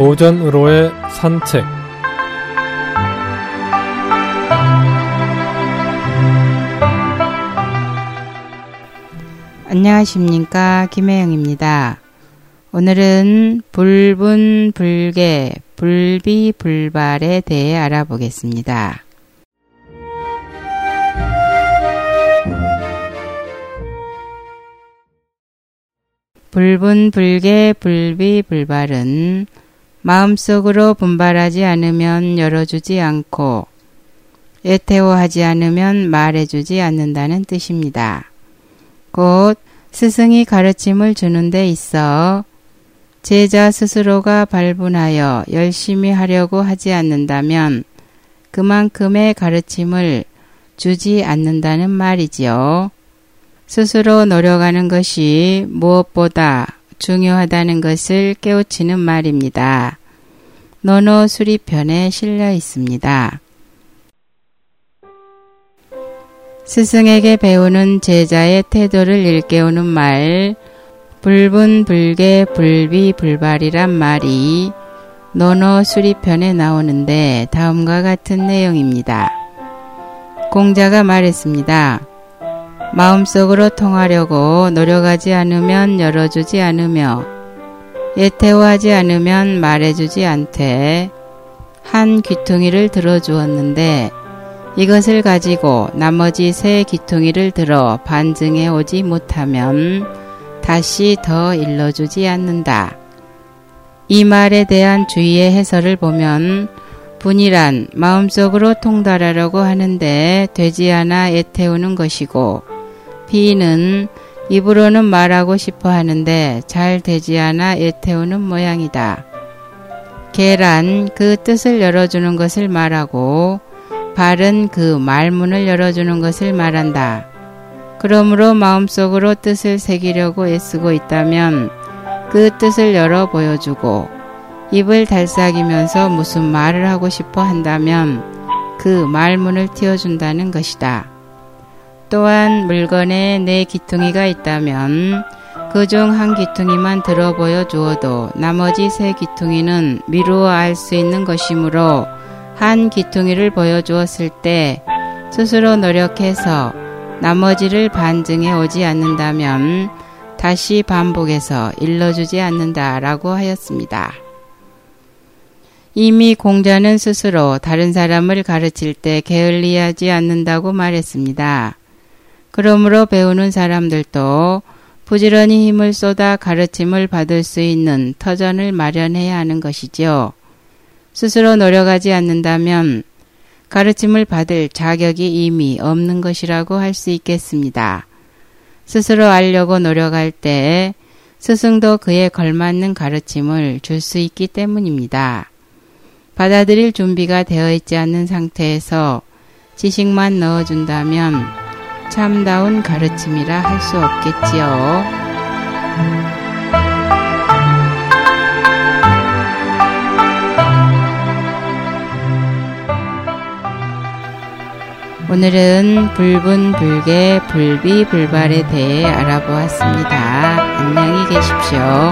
오전으로의 산책 안녕하십니까 김혜영입니다. 오늘은 불분 불개 불비불발에 대해 알아보겠습니다. 불분불개 불비불발은 마음속으로 분발하지 않으면 열어주지 않고 애태워하지 않으면 말해주지 않는다는 뜻입니다. 곧 스승이 가르침을 주는 데 있어 제자 스스로가 발분하여 열심히 하려고 하지 않는다면 그만큼의 가르침을 주지 않는다는 말이지요. 스스로 노력하는 것이 무엇보다 중요하다는 것을 깨우치는 말입니다. 논어 수리편에 실려 있습니다. 스승에게 배우는 제자의 태도를 일깨우는 말, 불분불개 불비불발이란 말이 논어 수리편에 나오는데 다음과 같은 내용입니다. 공자가 말했습니다. 마음속으로 통하려고 노력하지 않으면 열어주지 않으며 예태워하지 않으면 말해주지 않되 한 귀퉁이를 들어주었는데 이것을 가지고 나머지 세 귀퉁이를 들어 반증해 오지 못하면 다시 더 일러주지 않는다. 이 말에 대한 주의의 해설을 보면 분이란 마음속으로 통달하려고 하는데 되지 않아 애태우는 것이고 비는 입으로는 말하고 싶어 하는데 잘 되지 않아 애태우는 모양이다. 계란 그 뜻을 열어주는 것을 말하고 발은 그 말문을 열어주는 것을 말한다. 그러므로 마음속으로 뜻을 새기려고 애쓰고 있다면 그 뜻을 열어 보여주고 입을 달싹이면서 무슨 말을 하고 싶어 한다면 그 말문을 틔워준다는 것이다. 또한 물건에 네 기퉁이가 있다면 그 중 한 기퉁이만 들어 보여 주어도 나머지 세 기퉁이는 미루어 알 수 있는 것이므로 한 기퉁이를 보여 주었을 때 스스로 노력해서 나머지를 반증해 오지 않는다면 다시 반복해서 일러주지 않는다라고 하였습니다. 이미 공자는 스스로 다른 사람을 가르칠 때 게을리하지 않는다고 말했습니다. 그러므로 배우는 사람들도 부지런히 힘을 쏟아 가르침을 받을 수 있는 터전을 마련해야 하는 것이지요. 스스로 노력하지 않는다면 가르침을 받을 자격이 이미 없는 것이라고 할 수 있겠습니다. 스스로 알려고 노력할 때 스승도 그에 걸맞는 가르침을 줄 수 있기 때문입니다. 받아들일 준비가 되어 있지 않는 상태에서 지식만 넣어준다면 참다운 가르침이라 할 수 없겠지요. 오늘은 불분불개 불비불발에 대해 알아보았습니다. 안녕히 계십시오.